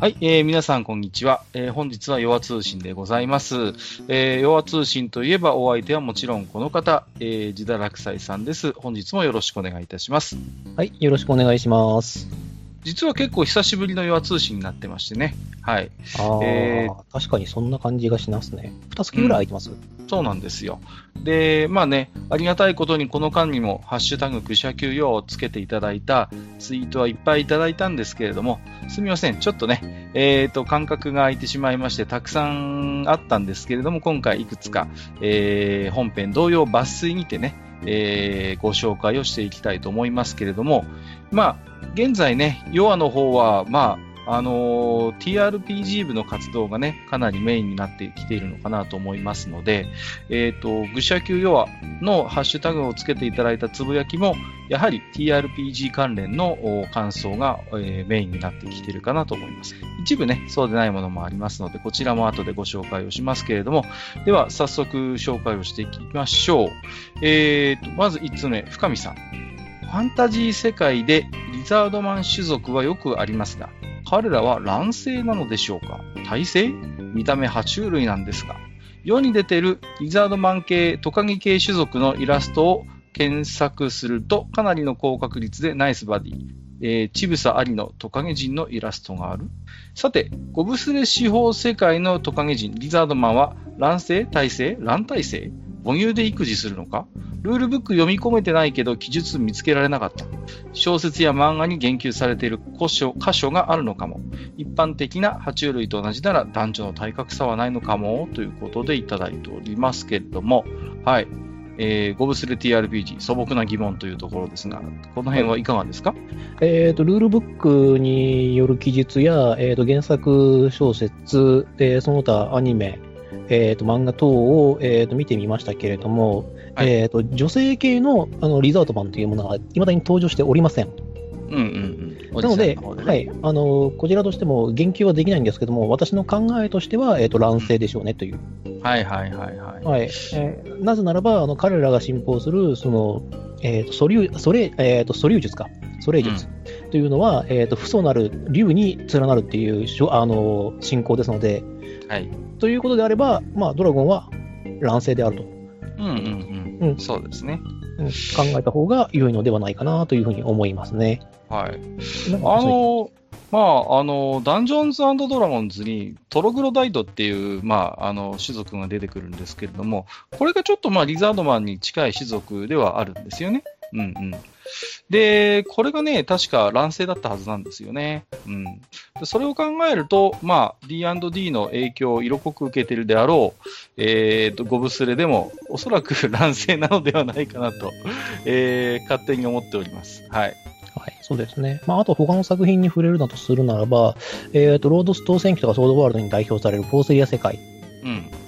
はい、えー、皆さんこんにちは。えー、本日は弱通信でございます。えー、弱通信といえばお相手はもちろんこの方、えー、自堕落斎さんです。本日もよろしくお願いいたします。はい、よろしくお願いします。実は結構久しぶりの弱通信になってましてね。はい。あえー、確かにそんな感じがしますね。二月ぐらい空いてます、うん、そうなんですよ。で、まあね、ありがたいことにこの間にも、ハッシュタグ愚者級用をつけていただいたツイートはいっぱいいただいたんですけれども、すみません。ちょっとね、えっ、ー、と、間隔が空いてしまいまして、たくさんあったんですけれども、今回いくつか、えー、本編同様抜粋にてね、えー、ご紹介をしていきたいと思いますけれども、まあ、現在ね、ヨアの方は、まあ、あの、TRPG 部の活動がね、かなりメインになってきているのかなと思いますので、えっ、ー、と、愚者級ヨアのハッシュタグをつけていただいたつぶやきも、やはり TRPG 関連の感想が、えー、メインになってきているかなと思います。一部ね、そうでないものもありますので、こちらも後でご紹介をしますけれども、では、早速紹介をしていきましょう。えっ、と、まず1つ目、深見さん。ファンタジー世界でリザードマン種族はよくありますが、彼らは卵性なのでしょうか？体性見た目爬虫類なんですが、世に出てるリザードマン系、トカゲ系種族のイラストを検索すると、かなりの高確率でナイスバディ、えー、ちぶさありのトカゲ人のイラストがある。さて、ゴブスレ司法世界のトカゲ人、リザードマンは卵性、体性、卵体性母乳で育児するのか？ルールブック読み込めてないけど記述見つけられなかった。小説や漫画に言及されている箇所箇所があるのかも。一般的な爬虫類と同じなら男女の体格差はないのかもということでいただいておりますけれども、はい。えー、ゴブスレ TRPG、素朴な疑問というところですが、この辺はいかがですか、えーと、ルールブックによる記述や、えーと、原作小説、えー、その他アニメ、えーと、漫画等を、えーと、見てみましたけれども、はい、えーと、女性系のあのリザート版というものがいまだに登場しておりません。うんうんうん、なので、ね、はい、あのこちらとしても言及はできないんですけども、私の考えとしては、えー、と乱世でしょうねという。はいはいはいはい。はい。えー、なぜならば、あの彼らが信奉する、その、えーと素粒それえーと、素粒術か、素霊術というのは、うん、えーと、不祖なる竜に連なるっていうあの信仰ですので、はい、ということであれば、まあ、ドラゴンは乱世であると。うんうんうん。うん、そうですね、うん。考えた方が良いのではないかなというふうに思いますね。はい。あの、まあ、あの、ダンジョンズドラゴンズにトログロダイドっていう、まあ、あの、種族が出てくるんですけれども、これがちょっと、まあ、リザードマンに近い種族ではあるんですよね。うんうん。で、これがね、確か乱世だったはずなんですよね。うん。でそれを考えると、まあ、D&D の影響を色濃く受けてるであろう、えーと、ゴブスレでも、おそらく乱世なのではないかなと、えー、勝手に思っております。はい。はい、そうですね。まあ、あと他の作品に触れるなとするならば、えっ、ー、と、ロードストー戦記とかソードワールドに代表されるフォースリア世界。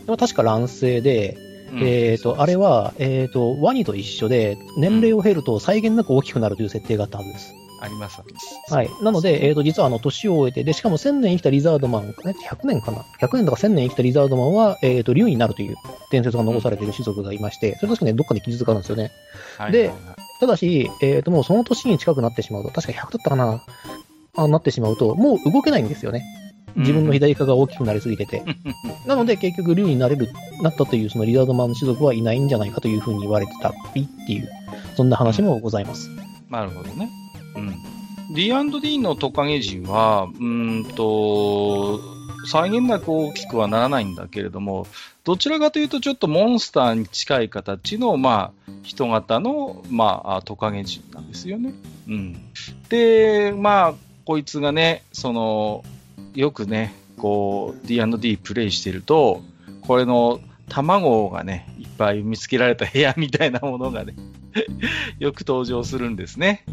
うん。確か乱世で、えっ、ー、と、あれは、えっ、ー、と、ワニと一緒で、年齢を経ると際限なく大きくなるという設定があったはずです。ありますはい。なので、えっ、ー、と、実はあの、年を終えて、で、しかも1000年生きたリザードマン、100年かな ?100 年とか1000年生きたリザードマンは、えっ、ー、と、竜になるという伝説が残されている種族がいまして、それ確かね、どっかで記述があるんですよね。はい、で、ただし、えっ、ー、と、もうその年に近くなってしまうと、確か100だったかな？あなってしまうと、もう動けないんですよね。自分の左側が大きくなりすぎてて。なので、結局、竜になれる、なったという、そのリザードマン種族はいないんじゃないかというふうに言われてたっていう、そんな話もございます。うん、なるほどね。うん。D&D のトカゲ人は、うんと、際限なく大きくはならないんだけれども、どちらかというとちょっとモンスターに近い形の、まあ、人型の、まあ、トカゲ人なんですよね。うん。で、まあ、こいつがね、その、よくね、こう、D&D プレイしてると、これの卵がね、いっぱい見つけられた部屋みたいなものがね よく登場するんですね。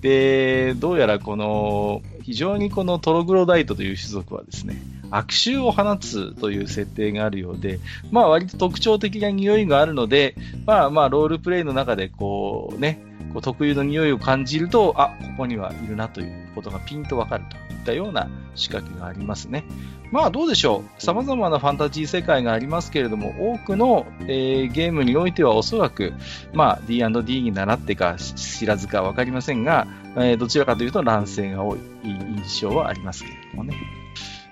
で、どうやらこの、非常にこのトログロダイトという種族はですね、悪臭を放つという設定があるようで、まあ割と特徴的な匂いがあるので、まあまあロールプレイの中でこうね、こう特有の匂いを感じると、あ、ここにはいるなということがピンとわかるといったような仕掛けがありますね。まあどうでしょう。様々なファンタジー世界がありますけれども、多くの、えー、ゲームにおいてはおそらく、まあ D&D に習ってか知らずかわかりませんが、えー、どちらかというと乱世が多い印象はありますけれどもね。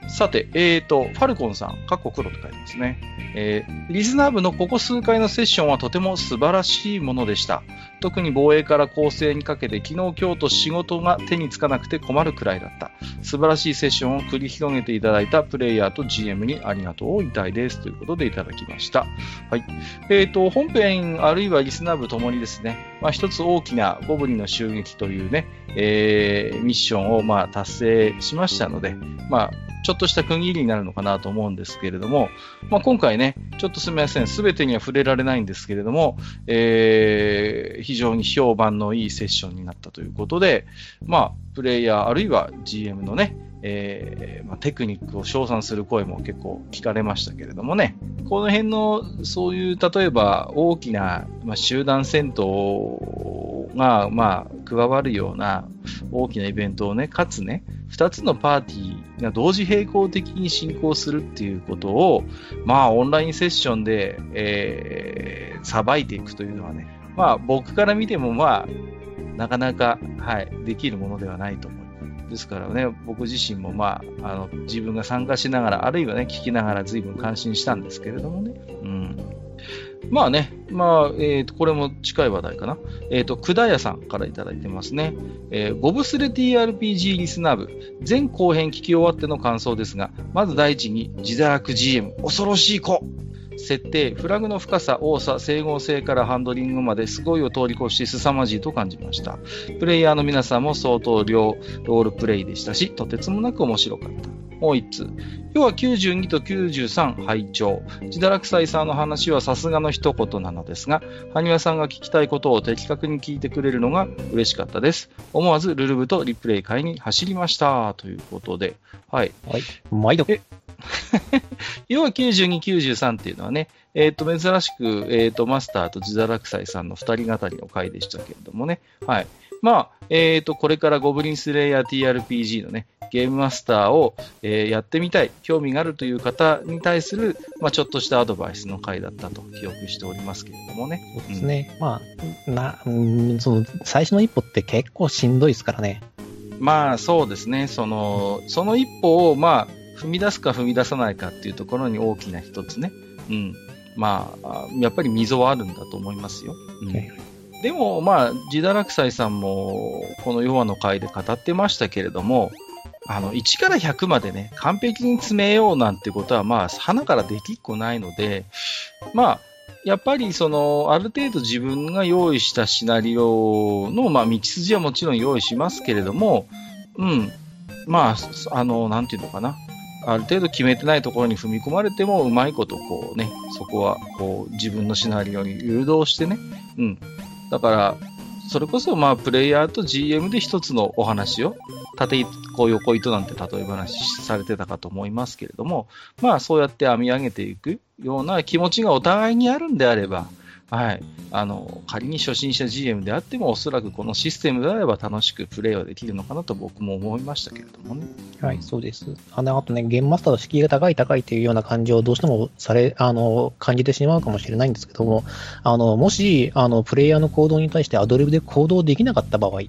さて、えーと、ファルコンさん、カッコ黒と書いてますね。えー、リズナー部のここ数回のセッションはとても素晴らしいものでした。特に防衛から構成にかけて昨日今日と仕事が手につかなくて困るくらいだった。素晴らしいセッションを繰り広げていただいたプレイヤーと GM にありがとうを言いたいですということでいただきました。はい。えーと、本編あるいはリスナー部ともにですね、まあ、一つ大きなゴブリンの襲撃というね、えー、ミッションをまあ達成しましたので、まあ、ちょっとした区切りになるのかなと思うんですけれども、まあ、今回ね、ちょっとすみません、すべてには触れられないんですけれども、えー、非常に評判のいいセッションになったということで、まあ、プレイヤーあるいは GM のね、えーまあ、テクニックを称賛する声も結構聞かれましたけれどもね、この辺のそういう例えば大きな、まあ、集団戦闘が、まあ、加わるような大きなイベントをね、かつね、2つのパーティーが同時並行的に進行するっていうことを、まあ、オンラインセッションで、えー、さばいていくというのはね、まあ、僕から見ても、まあ、なかなか、はい、できるものではないと思います。ですからね、僕自身もまあ、あの、自分が参加しながら、あるいはね、聞きながら随分感心したんですけれどもね。うん。まあね、まあ、えっ、ー、と、これも近い話題かな。えっ、ー、と、くだやさんからいただいてますね。えー、ボブスレ TRPG リスナー部、全後編聞き終わっての感想ですが、まず第一に、自堕落 GM、恐ろしい子設定、フラグの深さ、多さ、整合性からハンドリングまですごいを通り越して凄まじいと感じました。プレイヤーの皆さんも相当量ロールプレイでしたし、とてつもなく面白かった。もう一つ。要は92と93拝聴。自堕落斎さんの話はさすがの一言なのですが、埴輪さんが聞きたいことを的確に聞いてくれるのが嬉しかったです。思わずルルブとリプレイ会に走りました。ということで。はい。はい。毎度。要は92、93っていうのはね、えっ、ー、と、珍しく、えっ、ー、と、マスターと自堕落斎さんの二人語りの回でしたけれどもね。はい。まあ、えっ、ー、と、これからゴブリンスレイヤー TRPG のね、ゲームマスターを、えー、やってみたい、興味があるという方に対する、まあ、ちょっとしたアドバイスの回だったと記憶しておりますけれどもね。そうですね。うん、まあ、な、うん、その、最初の一歩って結構しんどいですからね。まあ、そうですね。その、その一歩を、まあ、踏み出すか踏み出さないかっていうところに大きな一つね。うん。まあ、やっぱり溝はあるんだと思いますよ。うん、でも、まあ、自堕落斎さんも、このヨアの回で語ってましたけれども、あの、1から100までね、完璧に詰めようなんてことは、まあ、花からできっこないので、まあ、やっぱり、その、ある程度自分が用意したシナリオの、まあ、道筋はもちろん用意しますけれども、うん、まあ、あの、なんていうのかな。ある程度決めてないところに踏み込まれても、うまいことこうね、そこはこう自分のシナリオに誘導してね、うん。だから、それこそまあプレイヤーと GM で一つのお話を、縦糸、横糸なんて例え話されてたかと思いますけれども、まあそうやって編み上げていくような気持ちがお互いにあるんであれば、はい。あの、仮に初心者 GM であっても、おそらくこのシステムであれば楽しくプレイはできるのかなと僕も思いましたけれどもね。はい、そうです。あの、あとね、ゲームマスターの敷居が高い高いというような感じをどうしてもされ、あの、感じてしまうかもしれないんですけども、あの、もし、あの、プレイヤーの行動に対してアドリブで行動できなかった場合、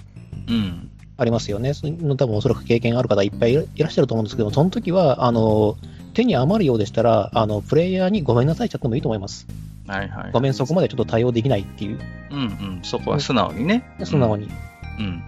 うん。ありますよね。その多分おそらく経験ある方いっぱいいらっしゃると思うんですけども、その時は、あの、手に余るようでしたら、あの、プレイヤーにごめんなさいちゃってもいいと思います。はいはい。ごめん、そこまでちょっと対応できないっていう。うんうん、そこは素直にね。素直に。うん。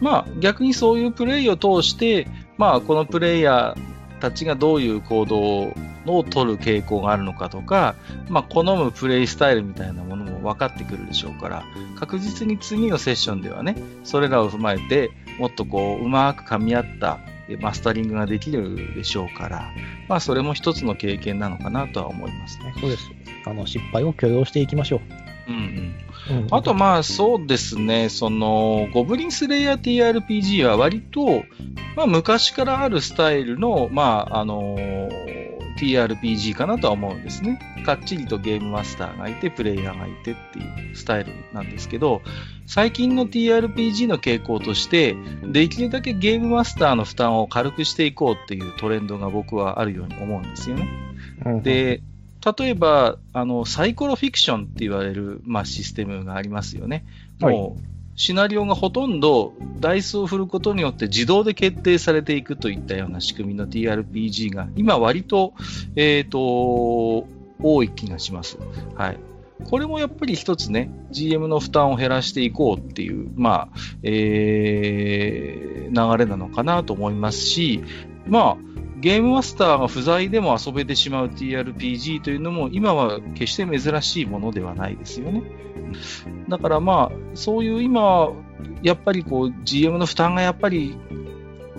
まあ、逆にそういうプレイを通して、まあ、このプレイヤーたちがどういう行動を取る傾向があるのかとか、まあ、好むプレイスタイルみたいなものも分かってくるでしょうから、確実に次のセッションではね、それらを踏まえて、もっとこう、うまく噛み合ったマスタリングができるでしょうから、まあ、それも一つの経験なのかなとは思いますね。そうです。あの、失敗を許容していきましょう。うんうん。あとまあそうですね、その、ゴブリンスレイヤー TRPG は割と、まあ昔からあるスタイルの、まああのー TRPG かなとは思うんですね。かっちりとゲームマスターがいて、プレイヤーがいてっていうスタイルなんですけど、最近の TRPG の傾向として、できるだけゲームマスターの負担を軽くしていこうっていうトレンドが僕はあるように思うんですよね。うん、で、例えば、あの、サイコロフィクションって言われる、まあ、システムがありますよね。もう、シナリオがほとんどダイスを振ることによって自動で決定されていくといったような仕組みの TRPG が今割と、えっ、と、多い気がします。はい。これもやっぱり一つね、GM の負担を減らしていこうっていう、まあ、えー、流れなのかなと思いますし、まあ、ゲームマスターが不在でも遊べてしまう TRPG というのも今は決して珍しいものではないですよね。だからまあ、そういう今、やっぱりこう GM の負担がやっぱり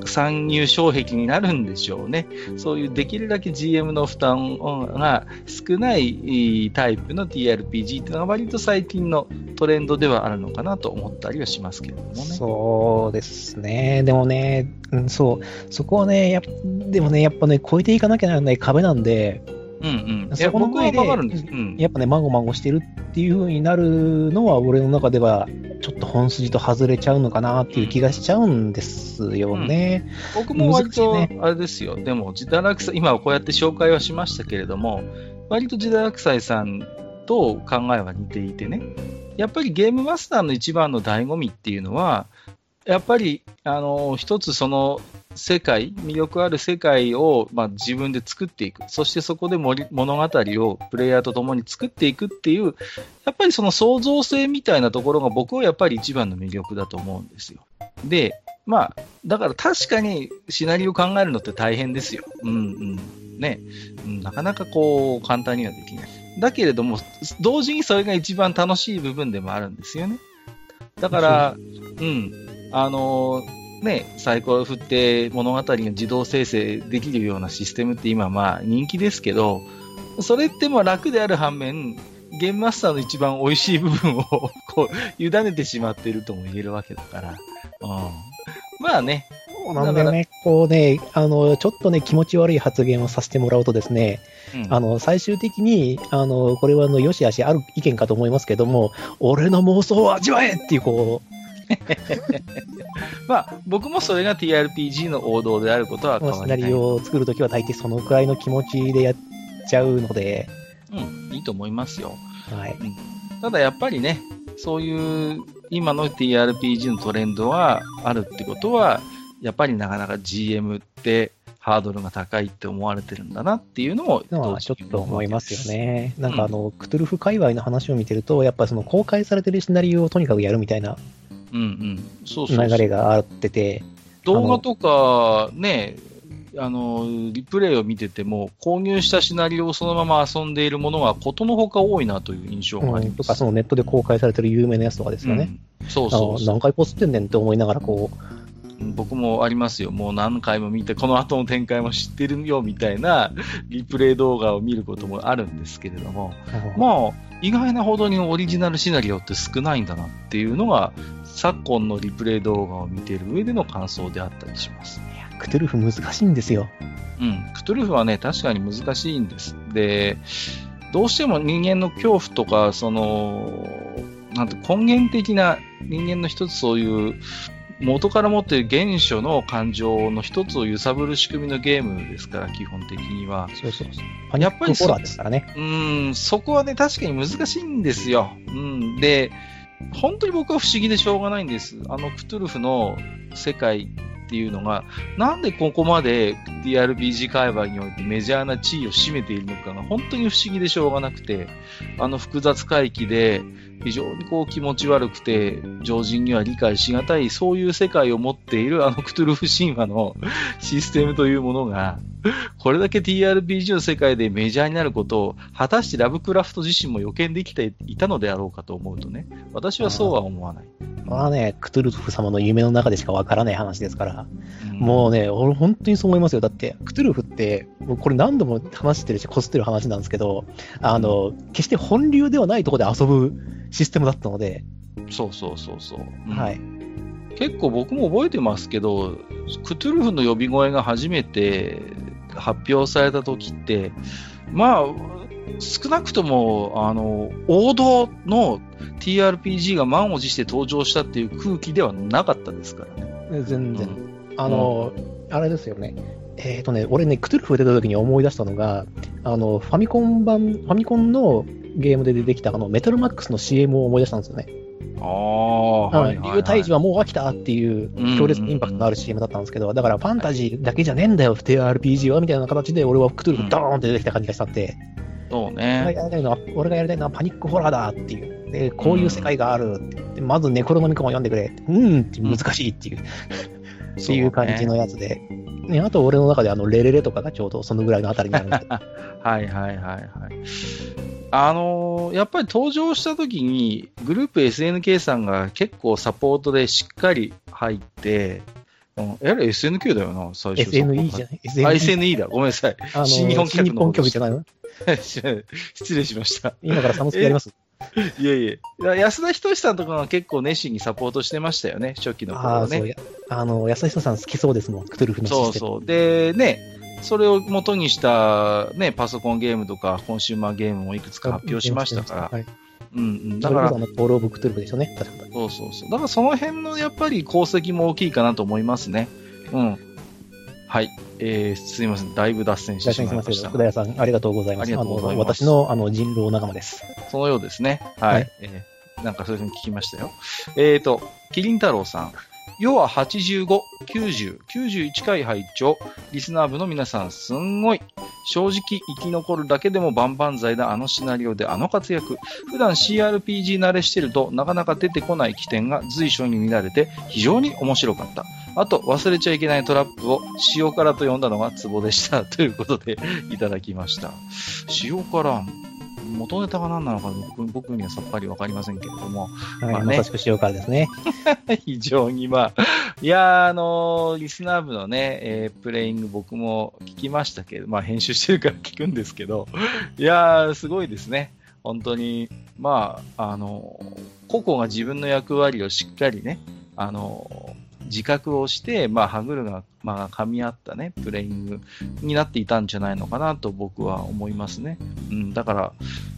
参入障壁になるんでしょうね。そういうできるだけ GM の負担が少ないタイプの TRPG っていうのが割と最近のトレンドではあるのかなと思ったりはしますけれどもね。そうですね。でもね、うん、そう、そこはね、やでもね、やっぱね、超えていかなきゃならない壁なんで、うんうん。そこの前で、やっぱね、まごまごしてるっていう風になるのは、俺の中では、ちょっと本筋と外れちゃうのかなっていう気がしちゃうんですよね。うん、僕も割と、あれですよ。でも、自堕落さ、今はこうやって紹介はしましたけれども、割と自堕落斎さんと考えは似ていてね。やっぱりゲームマスターの一番の醍醐味っていうのは、やっぱり、あの、一つその世界、魅力ある世界を、まあ、自分で作っていく。そしてそこで物語をプレイヤーと共に作っていくっていう、やっぱりその創造性みたいなところが僕はやっぱり一番の魅力だと思うんですよ。で、まあ、だから確かにシナリオを考えるのって大変ですよ。うんうん。ね。うん、なかなかこう、簡単にはできない。だけれども、同時にそれが一番楽しい部分でもあるんですよね。だから、うん。あのね、サイコロ振って物語が自動生成できるようなシステムって今まあ人気ですけど、それっても楽である反面、ゲームマスターの一番美味しい部分を こう、委ねてしまっているとも言えるわけだから。うん。まあね。なんだよね。こうね、あの、ちょっとね、気持ち悪い発言をさせてもらうとですね、うん、あの、最終的に、あの、これはあの、よしあしある意見かと思いますけども、俺の妄想を味わえっていう、こう、まあ、僕もそれが TRPG の王道であることは変わりない。シナリオを作るときは大抵そのくらいの気持ちでやっちゃうので。うん、いいと思いますよ。はい。ただやっぱりね、そういう今の TRPG のトレンドはあるってことは、やっぱりなかなか GM ってハードルが高いって思われてるんだなっていうのも、ちょっと思いますよね。なんかあの、うん、クトゥルフ界隈の話を見てると、やっぱその公開されてるシナリオをとにかくやるみたいな流れがあってて。動画とか、ね、あの、リプレイを見てても、購入したシナリオをそのまま遊んでいるものがことのほか多いなという印象があります、うん、とか、そのネットで公開されてる有名なやつとかですよね。うん、そうそう。何回ポスってんねんって思いながら、こう、僕もありますよ。もう何回も見て、この後の展開も知ってるよ、みたいなリプレイ動画を見ることもあるんですけれども、まあ、意外なほどにオリジナルシナリオって少ないんだなっていうのが、昨今のリプレイ動画を見ている上での感想であったりします。クトゥルフ難しいんですよ。うん、クトゥルフはね、確かに難しいんです。で、どうしても人間の恐怖とか、その、なんて根源的な人間の一つそういう元から持っている原初の感情の一つを揺さぶる仕組みのゲームですから、基本的には。そうそうそう。やっぱりホラーですからね。うん、そこはね、確かに難しいんですよ。うん。で、本当に僕は不思議でしょうがないんです。あのクトゥルフの世界っていうのが、なんでここまで TRPG 界隈においてメジャーな地位を占めているのかが本当に不思議でしょうがなくて、あの複雑回帰で非常にこう気持ち悪くて、常人には理解しがたい、そういう世界を持っているあのクトゥルフ神話のシステムというものが、これだけ TRPG の世界でメジャーになることを、果たしてラブクラフト自身も予見できていたのであろうかと思うとね、私はそうは思わない。まあね、クトゥルフ様の夢の中でしかわからない話ですから、うん、もうね、俺本当にそう思いますよ。だって、クトゥルフって、これ何度も話してるし、こすってる話なんですけど、あの、決して本流ではないところで遊ぶシステムだったので。そうそうそうそう。うん、はい。結構僕も覚えてますけど、クトゥルフの呼び声が初めて発表された時って、まあ、少なくとも、あの、王道の TRPG が満を持して登場したっていう空気ではなかったですからね。全然。うん、あの、うん、あれですよね。えっ、ー、とね、俺ね、クトゥルフ出た時に思い出したのが、あの、ファミコン版、ファミコンのゲームで出てきたあの、メタルマックスの CM を思い出したんですよね。ああ、はいはい、はい。竜退治はもう飽きたっていう強烈なインパクトのある CM だったんですけど、だからファンタジーだけじゃねえんだよ、RPG はみたいな形で俺はクトゥルフドーンって出てきた感じがしたって、そうね。俺がやりたいのは、俺がやりたいのはパニックホラーだっていう。で、こういう世界がある。でまずネクロノミコンを読んでくれ。うんって難しいっていう。っていう感じのやつで。ね、あと俺の中であの、レレレとかがちょうどそのぐらいのあたりになるんです はいはいはいはい。あのー、やっぱり登場した時に、グループ SNK さんが結構サポートでしっかり入って、うん、やれ SNK だよな、最初。SNE じゃない ?SNE だ。ごめんなさい。あのー、新日本企画の。じゃないの 失礼しました。今からサムスケやります？いやいや、安田仁さんとかが結構熱心にサポートしてましたよね、初期の頃ね。ああの、安田仁さん好きそうですもん、クトゥルフのそうそう。で、ね、それを元にした、ね、パソコンゲームとかコンシューマーゲームもいくつか発表しましたから。はい、うんうん。だから、ボールオブクトゥルフでしょうね、確かそうそうそう。だからその辺のやっぱり功績も大きいかなと思いますね。うん。はい。えー、すみません。だいぶ脱線してしまいました。福田屋さん、ありがとうございます。あの私のあの人狼仲間です。そのようですね。はい。はい、えー、なんかそういうふうに聞きましたよ。えっ、ー、と、キリン太郎さん。要は85、90、91回拝聴リスナー部の皆さん、すんごい。正直生き残るだけでも万々歳だあのシナリオであの活躍。普段 CRPG 慣れしてるとなかなか出てこない起点が随所に見られて非常に面白かった。あと、忘れちゃいけないトラップを塩辛と呼んだのがツボでした。ということで、いただきました。塩辛、元ネタが何なのか僕僕にはさっぱりわかりませんけれども。はい、まあね、まさしく塩辛ですね。非常にまあ、いやあのー、リスナー部のね、えー、プレイング僕も聞きましたけど、まあ編集してるから聞くんですけど、いやー、すごいですね。本当に、まあ、あの個々が自分の役割をしっかりね、あの自覚をして、まあ、歯車が、まあ、噛み合ったね、プレイングになっていたんじゃないのかなと僕は思いますね。うん、だから、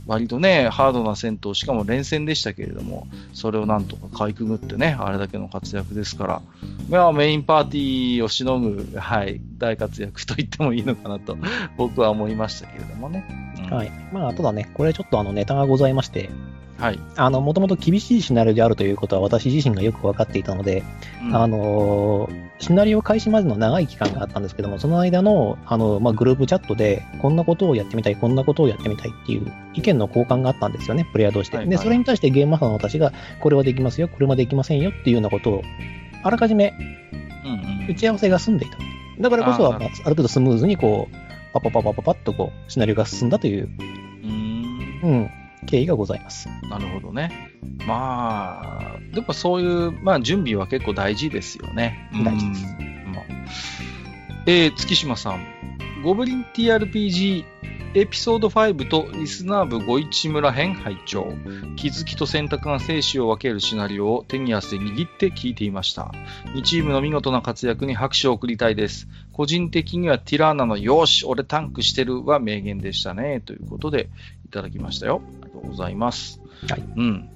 割とね、ハードな戦闘、しかも連戦でしたけれども、それをなんとかかいくぐってね、あれだけの活躍ですから、まあ、メインパーティーをしのぐ、はい、大活躍と言ってもいいのかなと、僕は思いましたけれどもね。うん、はい。まあ、ただね、これちょっとあのネタがございまして、はい。あの、もともと厳しいシナリオであるということは私自身がよく分かっていたので、うん、あの、シナリオ開始までの長い期間があったんですけども、その間の、あの、まあ、グループチャットで、こんなことをやってみたい、こんなことをやってみたいっていう意見の交換があったんですよね、プレイヤー同士で。はいはい、で、それに対してゲームマスターの私が、これはできますよ、これはできませんよっていうようなことを、あらかじめ、打ち合わせが済んでいた。だからこそは、ある程度スムーズにこう、パパパパパパッとこう、シナリオが進んだという、うん、経緯がございます。なるほどね。まあ、でもそういう、まあ、準備は結構大事ですよね。大事です。まあ、えー、月島さん。ゴブリン TRPG エピソード5とリスナー部五一村編拝聴気づきと選択が生死を分けるシナリオを手に汗握って聞いていました。2チームの見事な活躍に拍手を送りたいです。個人的にはティラーナのよし、俺タンクしてるは名言でしたね。ということでいただきましたよ。ありがとうございます。はい。うん。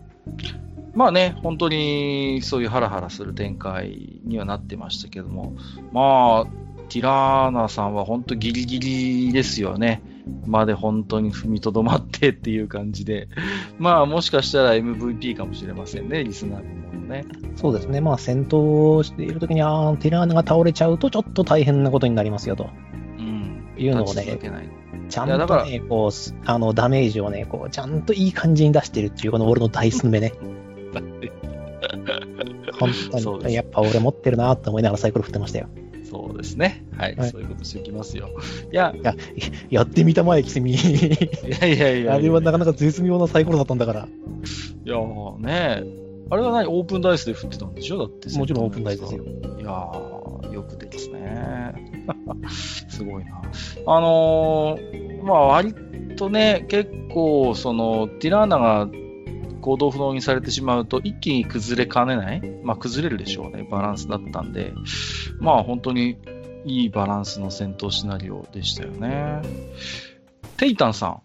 まあね、本当にそういうハラハラする展開にはなってましたけども、まあ、ティラーナさんは本当ギリギリですよね。まで本当に踏みとどまってっていう感じで、まあもしかしたら MVP かもしれませんね、リスナーのもね。そうですね、まあ戦闘しているときに、ああ、ティラーナが倒れちゃうとちょっと大変なことになりますよと。うん。いうのをね、ちゃんとね、こう、あの、ダメージをね、こう、ちゃんといい感じに出してるっていう、この俺のダイス目ね。本当に、やっぱ俺持ってるなって思いながらサイコロ振ってましたよ。そうですね。はい。はい、そういうことしていきますよ。いや、いや、やってみたまえ、キセミ。いやいやいやあれはなかなか絶妙なサイコロだったんだから。いやーねあれは何オープンダイスで振ってたんでしょ？だって。もちろんオープンダイスですよ。いやー、よくでですね。すごいな。あのー、まあ割とね、結構、その、ティラーナが行動不能にされてしまうと、一気に崩れかねない、まあ、崩れるでしょうね、バランスだったんで、まあ本当にいいバランスの戦闘シナリオでしたよね。テイタンさん、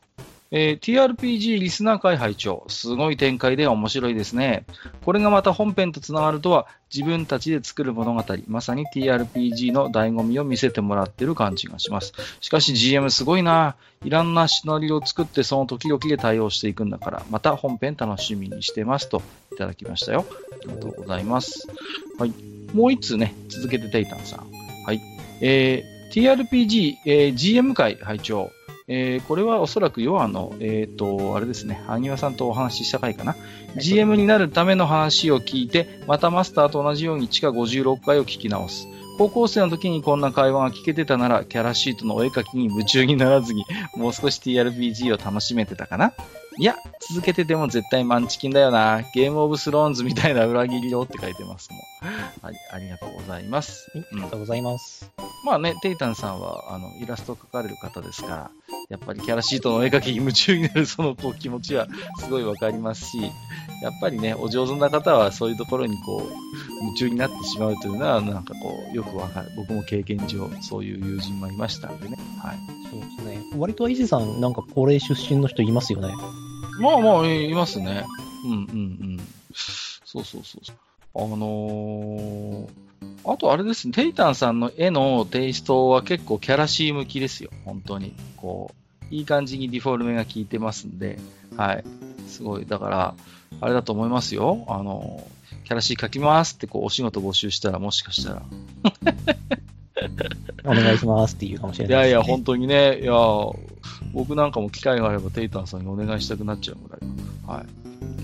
えー TRPG リスナー会拝聴すごい展開で面白いですね。これがまた本編とつながるとは、自分たちで作る物語、まさに TRPG の醍醐味を見せてもらってる感じがします。しかし GM すごいな。いろんなシナリオを作ってその時々で対応していくんだから、また本編楽しみにしてますといただきましたよ。ありがとうございます。はい。もう一通ね、続けてテイタンさん。はい。えー TRPG、えー GM 会拝聴えーこれはおそらくヨアの、えっ、と、あれですね、萩和さんとお話しした回かな。GM になるための話を聞いて、またマスターと同じように地下56回を聞き直す。高校生の時にこんな会話が聞けてたなら、キャラシートのお絵描きに夢中にならずに、もう少し TRPG を楽しめてたかないや、続けてても絶対マンチキンだよな。ゲームオブスローンズみたいな裏切りよって書いてますもん。はい、ありがとうございます。はいありがとうございます。まあね、テイタンさんは、あの、イラストを描かれる方ですから、やっぱりキャラシートの絵描きに夢中になるそのこう気持ちはすごいわかりますし、やっぱりね、お上手な方はそういうところにこう、夢中になってしまうというのは、なんかこう、よくわかる。僕も経験上、そういう友人もいましたんでね。はい。そうですね。割とイジさん、なんか高齢出身の人いますよね。まあまあ、いますね。うんうんうん。そうそうそうそう。あのー、あとあれですね、テイタンさんの絵のテイストは結構キャラシー向きですよ、本当に。こう、いい感じにディフォルメが効いてますんで、はい。すごい、だから、あれだと思いますよ。あのー、キャラシー書きますってこうお仕事募集したらもしかしたら。お願いしますっていうかもしれないです、ね。いやいや、本当にね、いや、僕なんかも機会があればテイタンさんにお願いしたくなっちゃうぐらい。はい。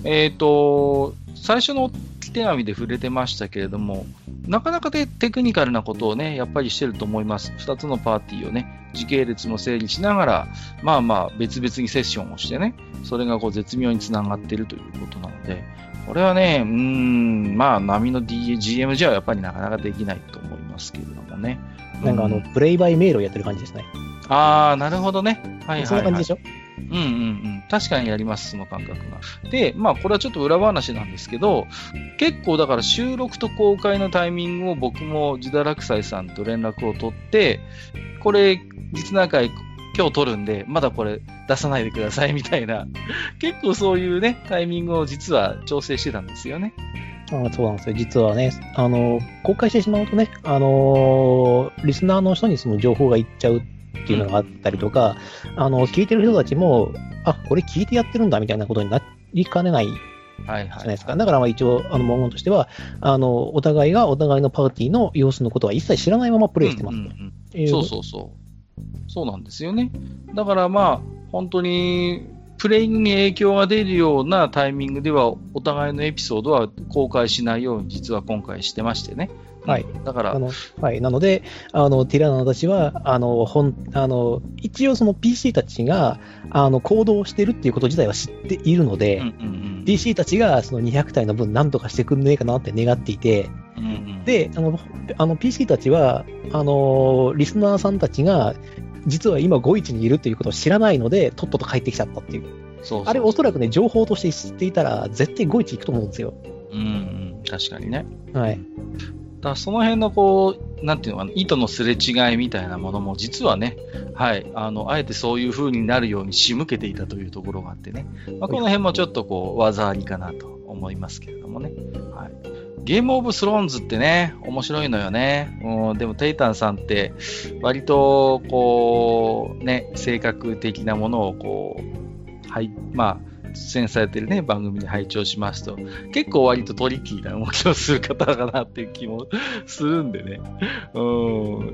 えっ、と、最初の手紙で触れてましたけれども、なかなかでテクニカルなことをね、やっぱりしてると思います。二つのパーティーをね、時系列の整理しながら、まあまあ別々にセッションをしてね、それがこう絶妙につながっているということなので、これはね、うーん、まあ波の DA、GM じゃやっぱりなかなかできないと思いますけれどもね。なんかあのう、プレイバイメールをやってる感じですね。ああ、なるほどね。はいはい、はい。そんな感じでしょ？うんうんうん。確かにやります、その感覚が。で、まあ、これはちょっと裏話なんですけど、結構だから収録と公開のタイミングを僕も自堕落斎さんと連絡を取って、これ、実な会今日取るんで、まだこれ出さないでくださいみたいな、結構そういうね、タイミングを実は調整してたんですよね。あそうなんですよ。実はね、あの、公開してしまうとね、あの、リスナーの人にその情報がいっちゃうっていうのがあったりとか、あの、聞いてる人たちも、あ、これ聞いてやってるんだみたいなことになりかねないじはいはい、ゃないですか。だからまあ一応、あの、文言としては、あの、お互いがお互いのパーティーの様子のことは一切知らないままプレイしてますとうんうんうん。そうそうそう。そうなんですよね。だからまあ、本当に、プレイに影響が出るようなタイミングでは、お互いのエピソードは公開しないように、実は今回してましてね。はいうんだから、あの、はい。なので、あの、ティラノたちは、あの、ほん、あの、一応その PC たちが、あの、行動してるっていうこと自体は知っているので、うんうんうん、PC たちがその200体の分何とかしてくんねえかなって願っていて、うんうん、で、あの、あの PC たちは、あの、リスナーさんたちが、実は今5-1にいるということを知らないので、とっとと帰ってきちゃったっていう。そうあれおそらくね、情報として知っていたら、絶対5-1行くと思うんですよ。うんうん、確かにね。はい。だその辺のこう、なんていうのかな、意図のすれ違いみたいなものも、実はね、はい、あの、あえてそういう風になるように仕向けていたというところがあってね、まあ、この辺もちょっとこう、技ありかなと思いますけれどもね。はい。ゲームオブスローンズってね、面白いのよね。うん、でも、テイタンさんって、割と、こう、ね、性格的なものを、こう、はい、まあ、出演されてるね、番組に拝聴しますと、結構割とトリッキーな動きをする方かなっていう気もするんでね。う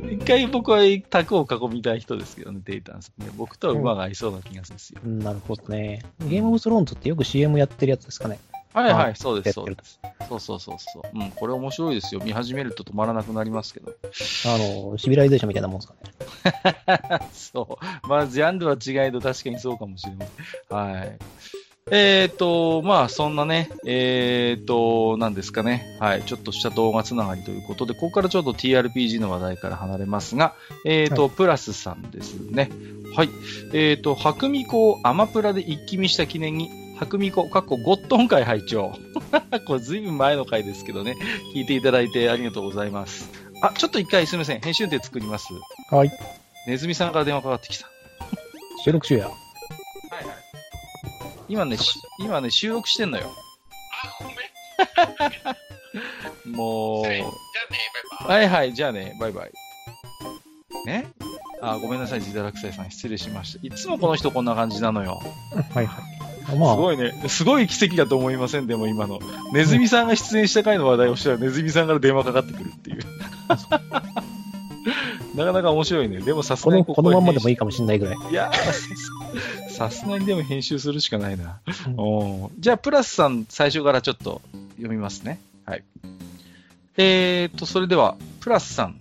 ん。一回僕は卓を囲みたい人ですけどね、テイタンさんね。僕とは馬が合いそうな気がするんですよ。うんなるほどね。ゲームオブスローンズってよく CM やってるやつですかね。あはいはい、そうです、そうです。そうそうそうそう。うん、これ面白いですよ。見始めると止まらなくなりますけど。あの、シビライゼーションみたいなもんですかね。そう。まあ、ジャンルは違いど確かにそうかもしれない。はい。えっ、と、まあ、そんなね、えっ、と、なんですかね。はい。ちょっとした動画つながりということで、ここからちょっと TRPG の話題から離れますが、えっ、と、はプラスさんですね。はい。えっ、と、白ミコをアマプラで一気見した記念に、白ミコ、かっこゴットン会拝聴 これずいぶん前の回ですけどね、聞いていただいてありがとうございます。あ、ちょっと一回すみません。編集点作ります。はい。ネズミさんから電話かかってきた。収録中や。今ね、し今ね、収録してんのよ。あ、ごめん。もう、はいじゃあね、バイバイ。はいはい、じゃあね、バイバイ。ねあ、ごめんなさい、自堕落斎さん、失礼しました。いつもこの人こんな感じなのよ。はいはい。すまあ、ごいね。すごい奇跡だと思いません、でも今の。ネズミさんが出演した回の話題をしたら、ネズミさんから電話かかってくるっていう。なかなか面白いね。でもさすこの、がにここのまんまでもいい。いかもしれないぐらい。いや、さすがにでも編集するしかないな。うんおーじゃあ、プラスさん、最初からちょっと読みますね。はい。えーと、それでは、プラスさん。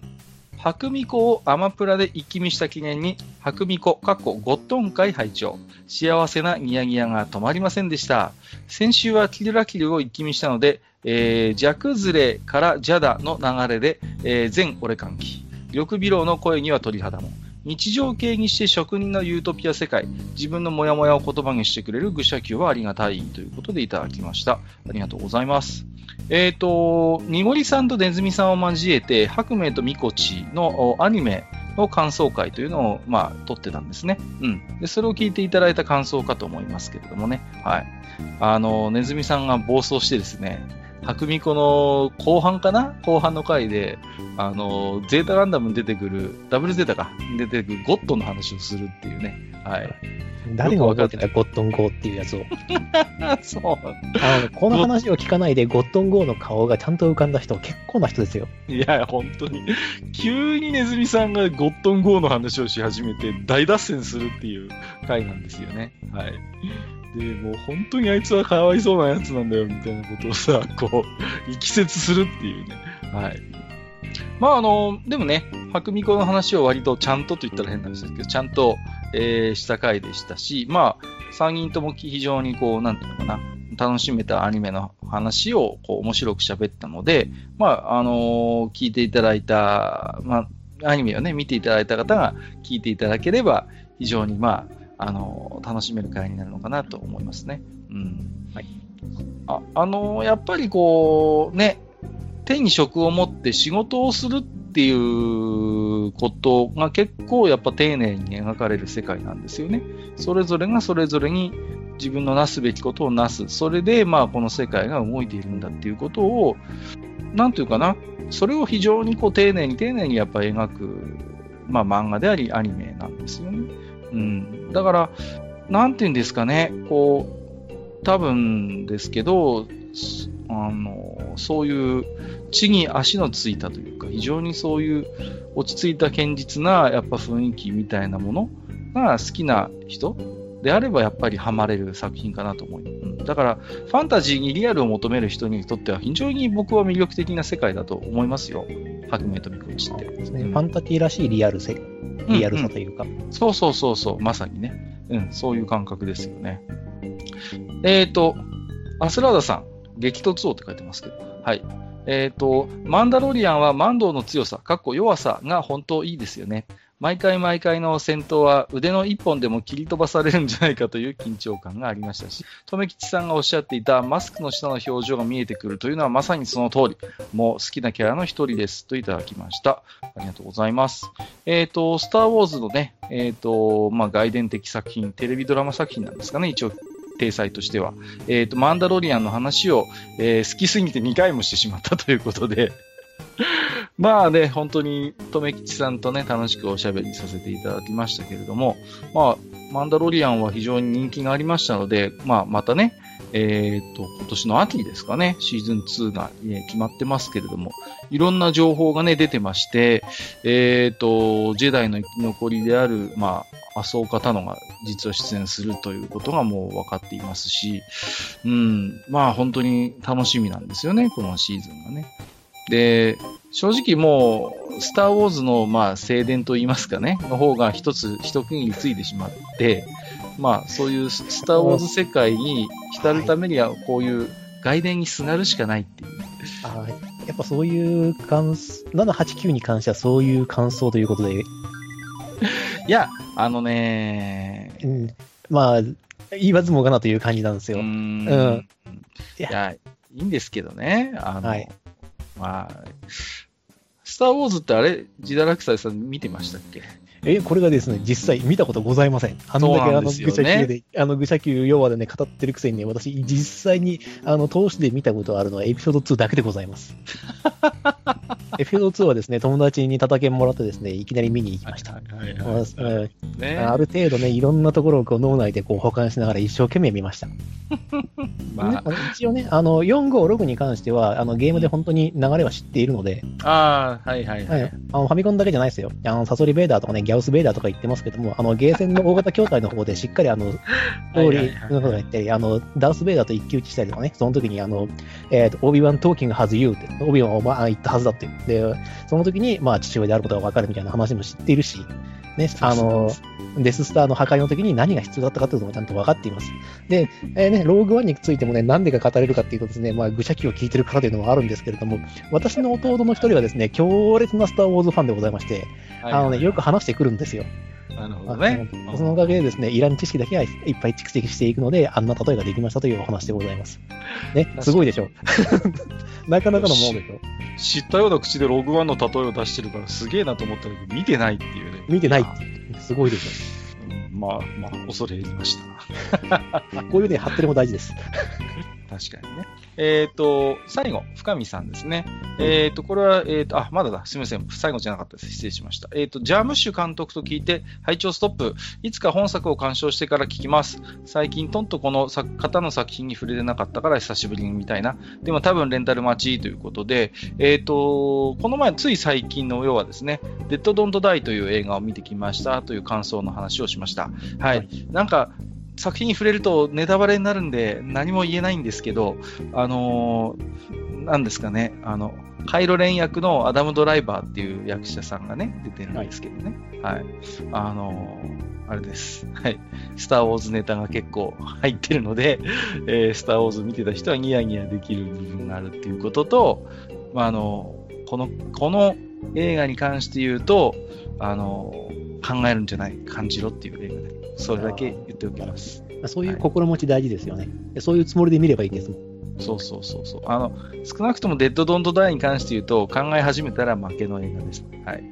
白ミコをアマプラで一気見した記念に、白ミコ、かっこゴットン会拝聴幸せなニヤニヤが止まりませんでした。先週はキルラキルを一気見したので、えー、ジャクズレからジャダの流れで、えー、全俺歓喜。緑ビローの声には鳥肌も。日常系にして職人のユートピア世界、自分のモヤモヤを言葉にしてくれる愚者級はありがたいということでいただきました。ありがとうございます。えっ、と、にごりさんとネズミさんを交えて、白明とミコチのアニメの感想会というのを、まあ、撮ってたんですね。うん。で、それを聞いていただいた感想かと思いますけれどもね。はい。あの、ネズミさんが暴走してですね、白ミコの後半かな？後半の回で、あの、ゼータガンダムに出てくる、ダブルゼータか、出てくるゴッドの話をするっていうね。はい。誰が覚えてた？ゴットンゴーっていうやつを。そう。あの、この話を聞かないでゴットンゴーの顔がちゃんと浮かんだ人、結構な人ですよ。いや、本当に。急にネズミさんがゴットンゴーの話をし始めて大脱線するっていう回なんですよね。はい。で、もう本当にあいつはかわいそうなやつなんだよ、みたいなことをさ、こう、力説するっていうね。はい。まああの、でもね、白ミコの話を割とちゃんとと言ったら変なんですけど、ちゃんと、えーした回でしたし、まあ、3人とも非常にこう、なんていうのかな、楽しめたアニメの話をこう面白く喋ったので、まあ、あのー聞いていただいた、まあ、アニメをね、見ていただいた方が聞いていただければ、非常にまあ、あのー楽しめる回になるのかなと思いますね。うん。はい。あ、あのーやっぱりこう、ね、手に職を持って仕事をするっていうことが結構やっぱ丁寧に描かれる世界なんですよね。それぞれがそれぞれに自分のなすべきことをなす。それでまあこの世界が動いているんだっていうことを、なんていうかな、それを非常にこう丁寧に丁寧にやっぱ描く、まあ漫画でありアニメなんですよね。うん。だから、なんて言うんですかね、こう、多分ですけど、あの、そういう地に足のついたというか、非常にそういう落ち着いた堅実なやっぱ雰囲気みたいなものが好きな人であればやっぱりハマれる作品かなと思う。うんだから、ファンタジーにリアルを求める人にとっては非常に僕は魅力的な世界だと思いますよ。白明とミコイチって。ねうんファンタジーらしいリアルせ、リアルさというか。そうそうそうそう、まさにね。うん、そういう感覚ですよね。えっ、ー、と、アスラーダさん、激突王って書いてますけど。はい。えっ、と、マンダロリアンはマンドウの強さ、かっこ弱さが本当いいですよね。毎回毎回の戦闘は腕の一本でも切り飛ばされるんじゃないかという緊張感がありましたし、留吉さんがおっしゃっていたマスクの下の表情が見えてくるというのはまさにその通り。もう好きなキャラの一人です。といただきました。ありがとうございます。えっ、と、スター・ウォーズのね、えっ、と、まあ、外伝的作品、テレビドラマ作品なんですかね、一応、体裁としては。えっ、と、マンダロリアンの話を、えー好きすぎて2回もしてしまったということで、まあね、本当に、とめきちさんとね、楽しくおしゃべりさせていただきましたけれども、まあ、マンダロリアンは非常に人気がありましたので、まあ、またね、えっ、と、今年の秋ですかね、シーズン2が、えー決まってますけれども、いろんな情報がね、出てまして、えっ、と、ジェダイの生き残りである、まあ、麻生方のが実は出演するということがもう分かっていますし、うん、まあ本当に楽しみなんですよね、このシーズンがね。で、正直もう、スター・ウォーズの、まあ、静電といいますかね、の方が一つ、一区切りついてしまって、まあ、そういうススター・ウォーズ世界に浸るためには、こういう外伝にすがるしかないっていう。あーやっぱそういう感想、789に関してはそういう感想ということで、いや、あのね、うん、まあ、言わずもがなという感じなんですよ。うーんうんいや、いいんですけどね。あの、はいまあ、スター・ウォーズってあれ、ジダラクサイさん見てましたっけ？え、これがですね、実際見たことございません。あんだけあの、愚者級で、あの、愚者級要はでね、語ってるくせにね、私、実際に、あの、通しで見たことあるのはエピソード2だけでございます。エピソード2はですね、友達に叩けもらってですね、いきなり見に行きました。ある程度ね、いろんなところをこう脳内でこう保管しながら一生懸命見ました。まあ、一応ね、あの、456に関しては、あの、ゲームで本当に流れは知っているので。ああ、はいはいはい。はい、あのファミコンだけじゃないですよ。あの、サソリベーダーとかね、ギャウスベーダーとか言ってますけども、あの、ゲーセンの大型筐体の方でしっかりあの、ストーリーのことが言ったり、あの、ダースベーダーと一騎打ちしたりとかね、その時にあの、えっ、ー、と、 Obi-Wan talking has you って、オビワンはお前言ったはずだって。で、その時に、まあ、父親であることがわかるみたいな話も知っているし、ね、あの、デス・スターの破壊の時に何が必要だったかというのもちゃんと分かっています。で、えー、ね、ローグワンについてもね、なんでか語れるかっていうとですね、まあ、愚者記を聞いてるからというのもあるんですけれども、私の弟の一人はですね、強烈なスター・ウォーズファンでございまして、あのね、よく話してくるんですよ。なるほどね。そのおかげでですね、いらん知識だけはいっぱい蓄積していくので、あんな例えができましたというお話でございます。ね、すごいでしょ。なかなかのものでしょ。知ったような口でログワンの例えを出してるからすげえなと思ったけど、見てないっていうね。見てないすごいでしょ。うん、まあ、まあ、恐れ入りました。こういうね、ハッテレも大事です。確かにね。えっ、ー、と、最後、深見さんですね。えっ、ー、と、これは、えっ、ー、と、あ、まだだ。すみません。最後じゃなかったです。失礼しました。えっ、と、ジャームッシュ監督と聞いて、拝聴ストップ。いつか本作を鑑賞してから聞きます。最近、とんとこの方の作品に触れてなかったから久しぶりに見たいな。でも多分レンタル待ちということで、えっ、と、この前、つい最近の要はですね、デッド・ドント・ダイという映画を見てきましたという感想の話をしました。はい。なんか、作品に触れるとネタバレになるんで何も言えないんですけど、あのー、なんですかね、あの、カイロレン役のアダム・ドライバーっていう役者さんがね、出てるんですけどね。はい。はい、あのー、あれです。はい。スター・ウォーズネタが結構入ってるので、えー、スター・ウォーズ見てた人はニヤニヤできる部分があるっていうことと、まあ、あのこの、この映画に関して言うと、あの考えるんじゃない、感じろっていう映画で、それだけ言っておきます。そういう心持ち大事ですよね、はい、そういうつもりで見ればいいですもん。そうそうそうそう。あの、少なくともデッド・ドント・ダイに関して言うと、考え始めたら負けの映画です。はい。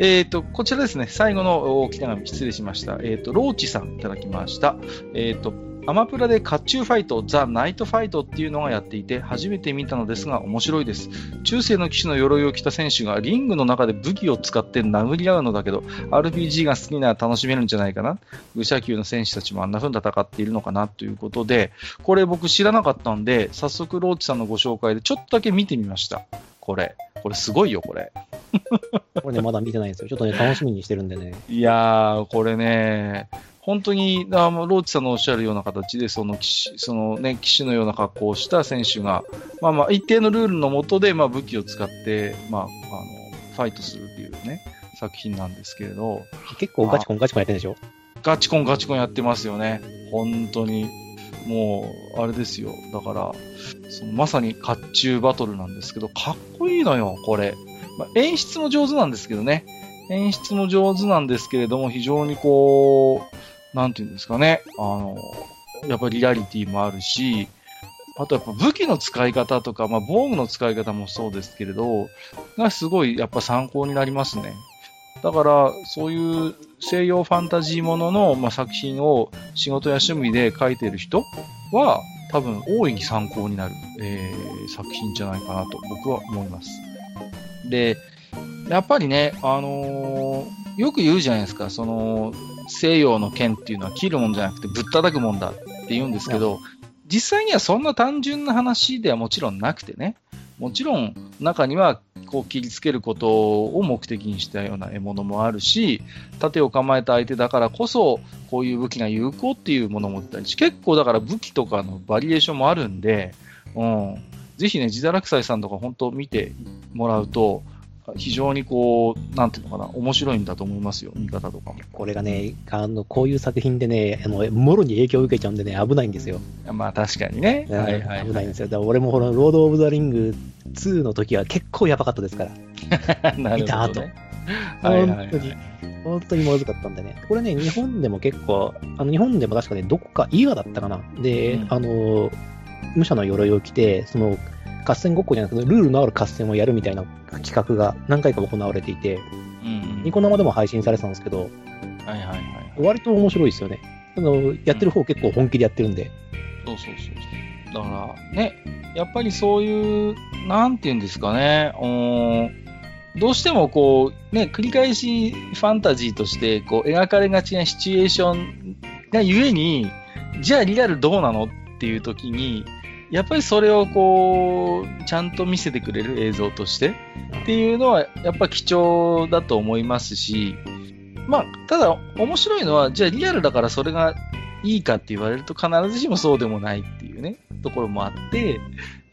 えっ、ー、と、こちらですね、最後の大きな紙、失礼しました。えっ、ー、と、ローチさんいただきました。えっ、ー、と、アマプラで甲冑ファイト、ザ・ナイトファイトっていうのがやっていて、初めて見たのですが面白いです。中世の騎士の鎧を着た選手がリングの中で武器を使って殴り合うのだけど、RPG が好きなら楽しめるんじゃないかな。武者級の選手たちもあんな風に戦っているのかなということで、これ僕知らなかったんで、早速ローチさんのご紹介でちょっとだけ見てみました。これ。これすごいよ、これ。これね、まだ見てないんですよ。ちょっとね、楽しみにしてるんでね。いやー、これね、本当にあのローチさんのおっしゃるような形でその騎士その、ね、騎士のような格好をした選手が、まあ、まあ一定のルールのもとで、まあ、武器を使って、まあ、あのファイトするっていうね作品なんですけれど。結構ガチコンガチコンやってるでしょ？ガチコンガチコンやってますよね。本当に。もうあれですよ。だからそのまさに甲冑バトルなんですけどかっこいいのよこれ、まあ、演出も上手なんですけどね。演出も上手なんですけれども、非常にこう、なんていうんですかね、あの、やっぱりリアリティもあるし、あとやっぱ武器の使い方とか、まあ防具の使い方もそうですけれど、がすごいやっぱ参考になりますね。だから、そういう西洋ファンタジーものの、まあ、作品を仕事や趣味で書いてる人は、多分大いに参考になる、えー、作品じゃないかなと僕は思います。で、やっぱりね、あのー、よく言うじゃないですか、その、西洋の剣っていうのは切るもんじゃなくてぶったたくもんだって言うんですけど、実際にはそんな単純な話ではもちろんなくてね、もちろん中にはこう切りつけることを目的にしたような獲物もあるし、盾を構えた相手だからこそ、こういう武器が有効っていうものもあったりし、結構だから武器とかのバリエーションもあるんで、うん、ぜひね、自堕落斎さんとか本当見てもらうと、非常にこう、なんていうのかな、面白いんだと思いますよ、見方とかも。これがね、あの、こういう作品でね、あの、もろに影響を受けちゃうんでね、危ないんですよ。まあ確かにね。はいはい、危ないんですよ。だから俺もこの、ロード・オブ・ザ・リング2の時は結構やばかったですから。なるほど、ね、見た後。本当に、本当にまずかったんでね。これね、日本でも結構、あの、日本でも確かね、どこか、伊賀だったかな。で、うん、あの、武者の鎧を着て、その、合戦ごっこじゃなくて、ルールのある合戦をやるみたいな企画が何回か行われていて、うんうんニコ生でも配信されてたんですけど、はいはいはい。割と面白いですよね。あの、やってる方結構本気でやってるんで。そうそうそうそう。だから、ね、やっぱりそういう、なんていうんですかね、どうしてもこう、ね、繰り返しファンタジーとして、こう、描かれがちなシチュエーションがゆえに、じゃあリアルどうなのっていう時に、やっぱりそれをこう、ちゃんと見せてくれる映像としてっていうのは、やっぱ貴重だと思いますし、まあ、ただ面白いのは、じゃあリアルだからそれがいいかって言われると必ずしもそうでもないっていうね、ところもあって、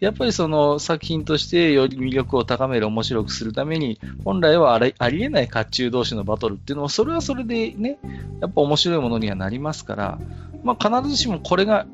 やっぱりその作品としてより魅力を高める、面白くするために、本来はあれありえない甲冑同士のバトルっていうのも、それはそれでね、やっぱ面白いものにはなりますから、まあ必ずしもこれが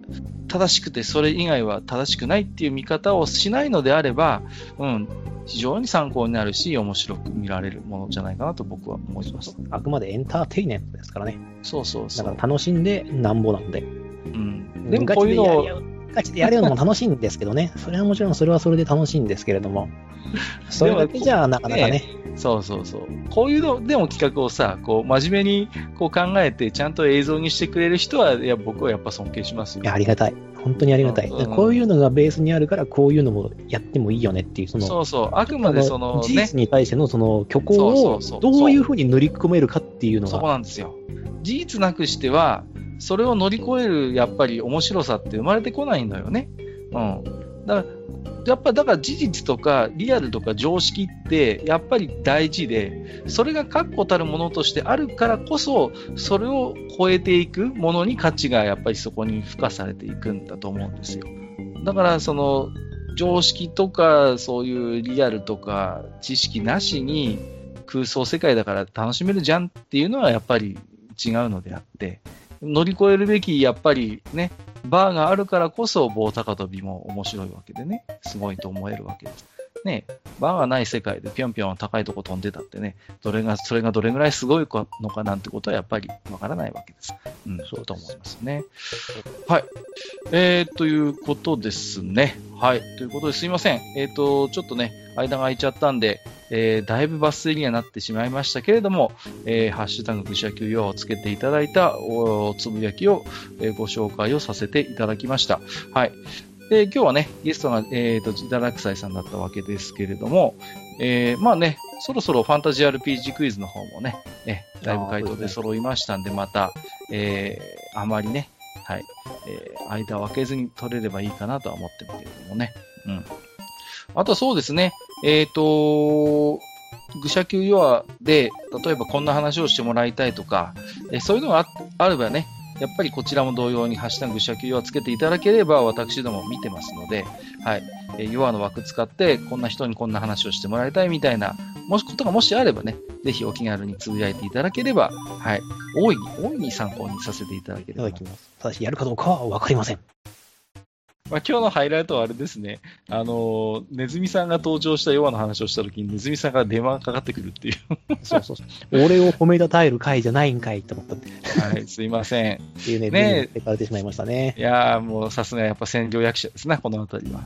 正しくて、それ以外は正しくないっていう見方をしないのであれば、うん、非常に参考になるし、面白く見られるものじゃないかなと僕は思います。あくまでエンターテイメントですからね。そうそうだそう。から楽しんでなんぼなんで。うん、でもガこういうのをガチでやるのも楽しいんですけどね。それはもちろんそれはそれで楽しいんですけれども。それだけじゃなかなかね。そうそうそう。こういうのでも企画をさ、こう真面目にこう考えてちゃんと映像にしてくれる人は、いや僕はやっぱ尊敬しますよ。いや、ありがたい。本当にありがたい。うんうんこういうのがベースにあるから、こういうのもやってもいいよねっていう、その、そうそう。あくまでそのね、事実に対してのその虚構そうそをうそうどういうふうに塗り込めるかっていうのそこが、なんですよ。事実なくしては、それを乗り越えるやっぱり面白さって生まれてこないんだよね。うん。だから、やっぱだから事実とかリアルとか常識ってやっぱり大事で、それが確固たるものとしてあるからこそ、それを超えていくものに価値がやっぱりそこに付加されていくんだと思うんですよ。だからその常識とかそういうリアルとか知識なしに空想世界だから楽しめるじゃんっていうのはやっぱり違うのであって、乗り越えるべきやっぱりね、バーがあるからこそ棒高跳びも面白いわけでね、すごいと思えるわけです。ね、バーがない世界でぴょんぴょん高いとこ飛んでたってね、どれが、それがどれぐらいすごいのかなんてことはやっぱりわからないわけです。うん、そうと思いますね。はい。えー、ということですね。はい。ということですいません。えっ、と、ちょっとね、間が空いちゃったんで、えー、だいぶ抜粋にはなってしまいましたけれども、えー、ハッシュタグ愚者級用をつけていただいたおつぶやきを、えーご紹介をさせていただきました。はい。で、今日はね、ゲストが、えーと、ジダラクサイさんだったわけですけれども、えー、まあね、そろそろファンタジー RPG クイズの方もね、えだいぶ回答で揃いましたんで、また、えー、あまりね、はい、えー、間を空けずに取れればいいかなとは思ってるけれどもね。うん。あとはそうですね、えっ、と、愚者級弱で、例えばこんな話をしてもらいたいとか、えそういうのがああればね、やっぱりこちらも同様にハッシュタグ愚者級弱つけていただければ私ども見てますので、はい。えー、弱の枠使って、こんな人にこんな話をしてもらいたいみたいな、もしことがもしあればね、ぜひお気軽につぶやいていただければ、はい。大いに、大いに参考にさせていただければいただきます。ただし、やるかどうかはわかりません。まあ、今日のハイライトはあれですね。あのーネズミさんが登場した弱の話をしたときに、ネズミさんから電話がかかってくるっていう。そうそうそう。俺を褒めたたえる回じゃないんかいって思ったってはい、すいません。いうね、ねね、かれてしまいましたね。いやー、もうさすがやっぱ占領役者ですね、このあたりは。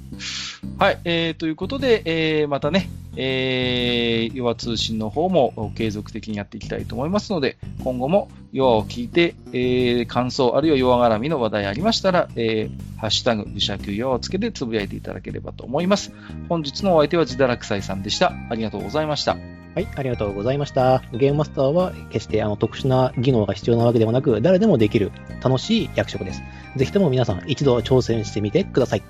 はい、えー、ということで、えー、またね、えー、弱通信の方も継続的にやっていきたいと思いますので、今後も弱を聞いて、えー、感想、あるいは弱絡みの話題ありましたら、えー、ハッシュタグ、愚者級弱をつけてつぶやいていただければと思います。本日のお相手は自堕落斎さんでした。ありがとうございました。はい、ありがとうございました。ゲームマスターは決してあの特殊な技能が必要なわけではなく、誰でもできる楽しい役職です。ぜひとも皆さん一度挑戦してみてください。